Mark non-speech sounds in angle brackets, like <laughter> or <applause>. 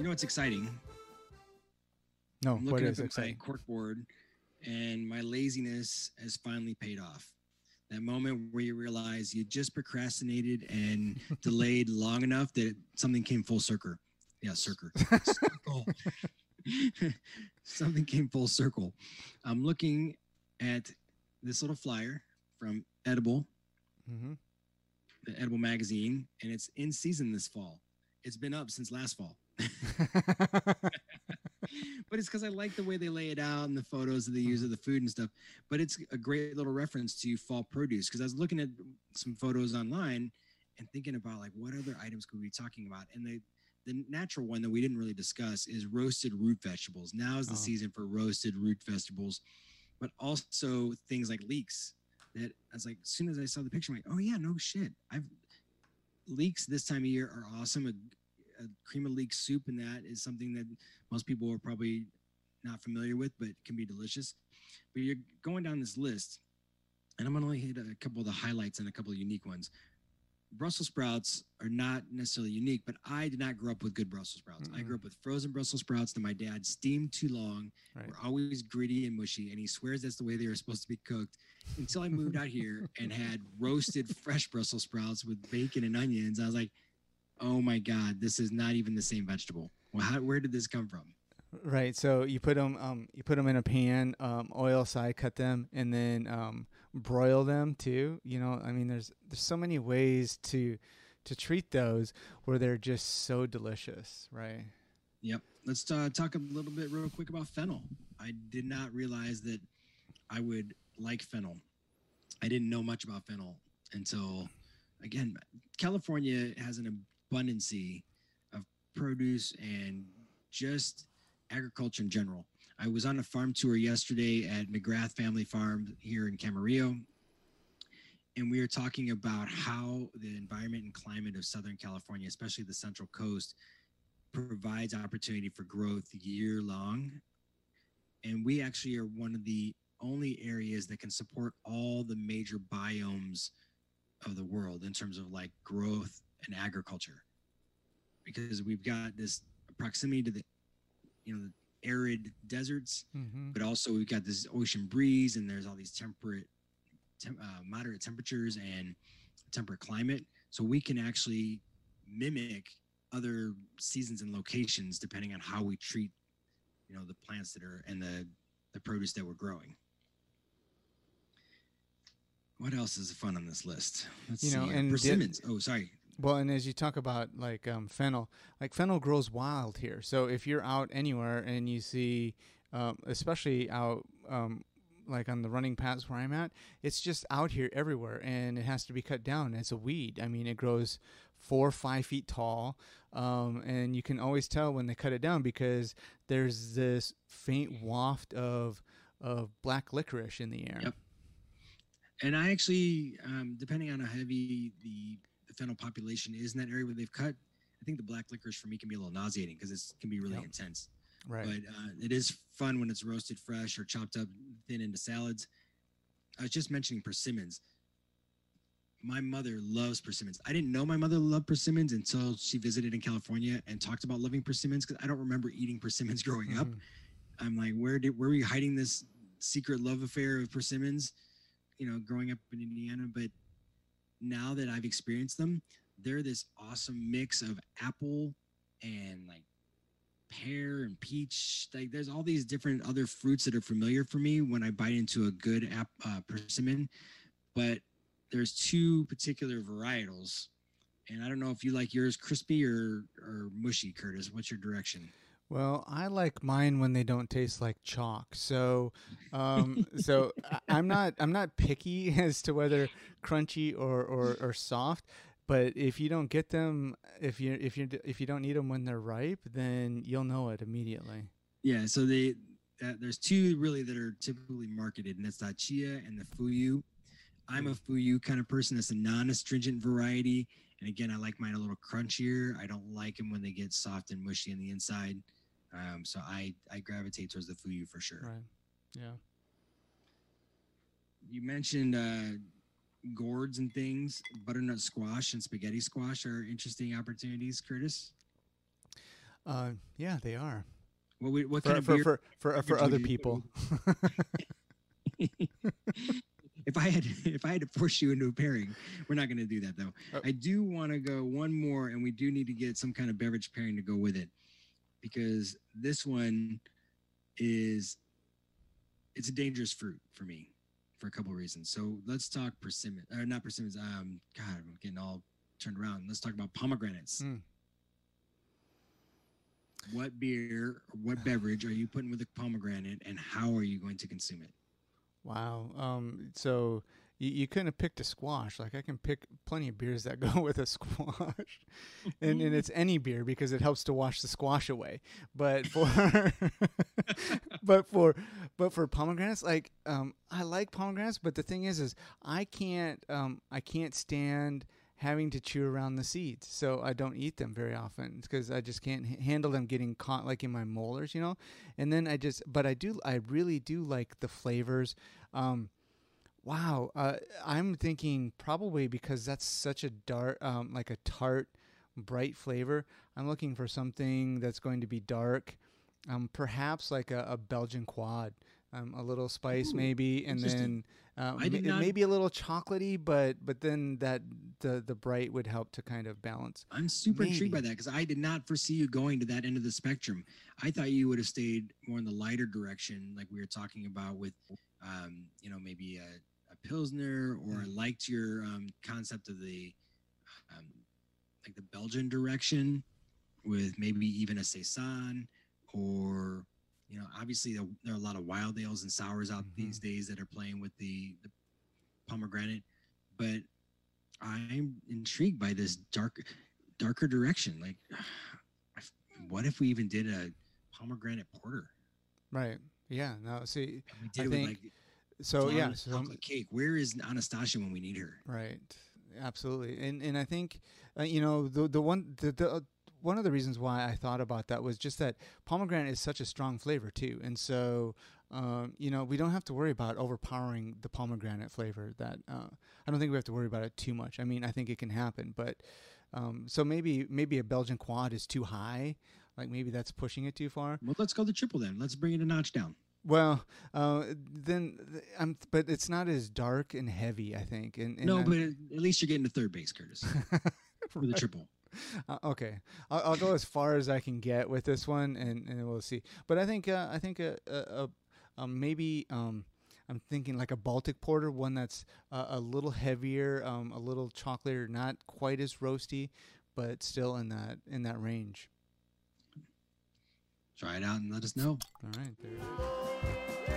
You know what's exciting? No, I'm what looking is up at exciting? my cork board, and my laziness has finally paid off. That moment where you realize you just procrastinated and <laughs> delayed long enough that something came full circle. Yeah, circle. circle. <laughs> something came full circle. I'm looking at this little flyer from Edible, hmm the Edible magazine, and it's in season this fall. It's been up since last fall. <laughs> but it's because I like the way they lay it out and the photos that they use of the food and stuff. But it's a great little reference to fall produce because I was looking at some photos online and thinking about like what other items could we be talking about, and the the natural one that we didn't really discuss is roasted root vegetables. Now is the Oh. season for roasted root vegetables, but also things like leeks. That I was like, as soon as I saw the picture, I'm like, oh yeah, no shit. I've leeks this time of year are awesome. A, cream of leek soup and that is something that most people are probably not familiar with, but can be delicious. But you're going down this list, and I'm gonna only hit a couple of the highlights and a couple of unique ones. Brussels sprouts are not necessarily unique, but I did not grow up with good Brussels sprouts. I Mm-mm. grew up with frozen Brussels sprouts that my dad steamed too long, Right. were always gritty and mushy, and he swears that's the way they were supposed to be cooked. Until I moved out here and had roasted <laughs> fresh Brussels sprouts with bacon and onions, I was like, "Oh my god, this is not even the same vegetable. Well, how, where did this come from?" Right. So you put them, um, you put them in a pan, um, oil side, cut them, and then um, broil them too. You know, I mean, there's there's so many ways to to treat those where they're just so delicious, right? Yep. Let's uh, talk a little bit real quick about fennel. I did not realize that I would like fennel. I didn't know much about fennel until, again, California has an abundancy of produce and just agriculture in general. I was on a farm tour yesterday at McGrath Family Farm here in Camarillo, and we are talking about how the environment and climate of Southern California, especially the Central Coast, provides opportunity for growth year long. And we actually are one of the only areas that can support all the major biomes of the world in terms of like growth and agriculture. Because we've got this proximity to the you know the arid deserts, Mm-hmm. but also we've got this ocean breeze and there's all these temperate tem- uh, moderate temperatures and temperate climate. So we can actually mimic other seasons and locations depending on how we treat you know the plants that are and the the produce that we're growing. What else is fun on this list? Let's You know, see and persimmons. Oh sorry Well, and as you talk about like um, fennel, like fennel grows wild here. So if you're out anywhere and you see, um, especially out um, like on the running paths where I'm at, it's just out here everywhere, and it has to be cut down as a weed. I mean, it grows four or five feet tall, um, and you can always tell when they cut it down because there's this faint waft of of black licorice in the air. Yep. and i actually um, depending on how heavy the, fennel population is in that area where they've cut i think the black licorice for me can be a little nauseating because it can be really Yep. intense Right. but uh, it is fun when it's roasted fresh or chopped up thin into salads. I was just mentioning persimmons. My mother loves persimmons. I didn't know my mother loved persimmons until she visited in California and talked about loving persimmons because I don't remember eating persimmons <laughs> growing up. Mhm. I'm like, where did where were you hiding this secret love affair of persimmons? You know, growing up in Indiana, but now that I've experienced them, they're this awesome mix of apple and like pear and peach. Like there's all these different other fruits that are familiar for me when I bite into a good app, uh, persimmon. But there's two particular varietals, and I don't know if you like yours crispy or or mushy, Curtis. What's your direction? Well, I like mine when they don't taste like chalk. So, um, so I'm not I'm not picky <laughs> as to whether crunchy or, or, or soft. But if you don't get them, if you if you if you don't need them when they're ripe, then you'll know it immediately. Yeah, so they uh, there's two really that are typically marketed, and that's the Hachiya and the fuyu. I'm a fuyu kind of person. That's a non-astringent variety, and again, I like mine a little crunchier. I don't like them when they get soft and mushy on the inside. Um, so I I gravitate towards the fuyu for sure. Right. Yeah. You mentioned uh, gourds and things. Butternut squash and spaghetti squash are interesting opportunities, Curtis. Uh, yeah, they are. What, we, what For kind of for beer? for for, for beverage other would you put people. <laughs> <laughs> if I had if I had to force you into a pairing, we're not going to do that though. Oh. I do want to go one more, and we do need to get some kind of beverage pairing to go with it, because this one is it's a dangerous fruit for me for a couple of reasons. So let's talk persimmon or not persimmons. Um, God, I'm getting all turned around. Let's talk about pomegranates. Mm. What beer what <sighs> beverage are you putting with a pomegranate, and how are you going to consume it? Wow. Um. So you, you couldn't have picked a squash. Like I can pick plenty of beers that <laughs> go with a squash, and and it's any beer because it helps to wash the squash away. But for <laughs> but for but for pomegranates, like um, I like pomegranates, but the thing is, is I can't um I can't stand having to chew around the seeds, so I don't eat them very often because I just can't h- handle them getting caught like in my molars, you know. And then I just, but I do, I really do like the flavors. Um, wow, uh, I'm thinking probably because that's such a dark, um, like a tart, bright flavor. I'm looking for something that's going to be dark, um, perhaps like a, a Belgian quad. Um, a little spice Ooh, maybe, and then uh, not- maybe a little chocolatey, but but then that the the bright would help to kind of balance. I'm super intrigued by that because I did not foresee you going to that end of the spectrum. I thought you would have stayed more in the lighter direction, like we were talking about with, um, you know, maybe a, a pilsner, or I liked your um, concept of the, um, like the Belgian direction, with maybe even a saison, or you know, obviously there there are a lot of wild ales and sours out Mhm. these days that are playing with the, the pomegranate, but I'm intrigued by this dark, darker direction. Like, <sighs> what if we even did a pomegranate porter? Right. Yeah. No. See. We did I it think- like So yeah. So cake. Where is Anastasia when we need her? Right. Absolutely. And and I think uh, you know the the one the, the uh, one of the reasons why I thought about that was just that pomegranate is such a strong flavor too, and so um, you know we don't have to worry about overpowering the pomegranate flavor. That uh, I don't think we have to worry about it too much. I mean, I think it can happen, but um, so maybe maybe a Belgian quad is too high. Like maybe that's pushing it too far. Well, let's go the triple then. Let's bring it a notch down. Well, uh, then I'm, but it's not as dark and heavy. I think. And, and no, I'm- but at least you're getting to third base, Curtis, <laughs> for the triple. Uh, okay, I'll, I'll go as far as I can get with this one, and, and we'll see. But I think uh, I think a, a, a, um, maybe um, I'm thinking like a Baltic porter, one that's uh, a little heavier, um, a little chocolate, not quite as roasty, but still in that in that range. Try it out and let us know. All right, there.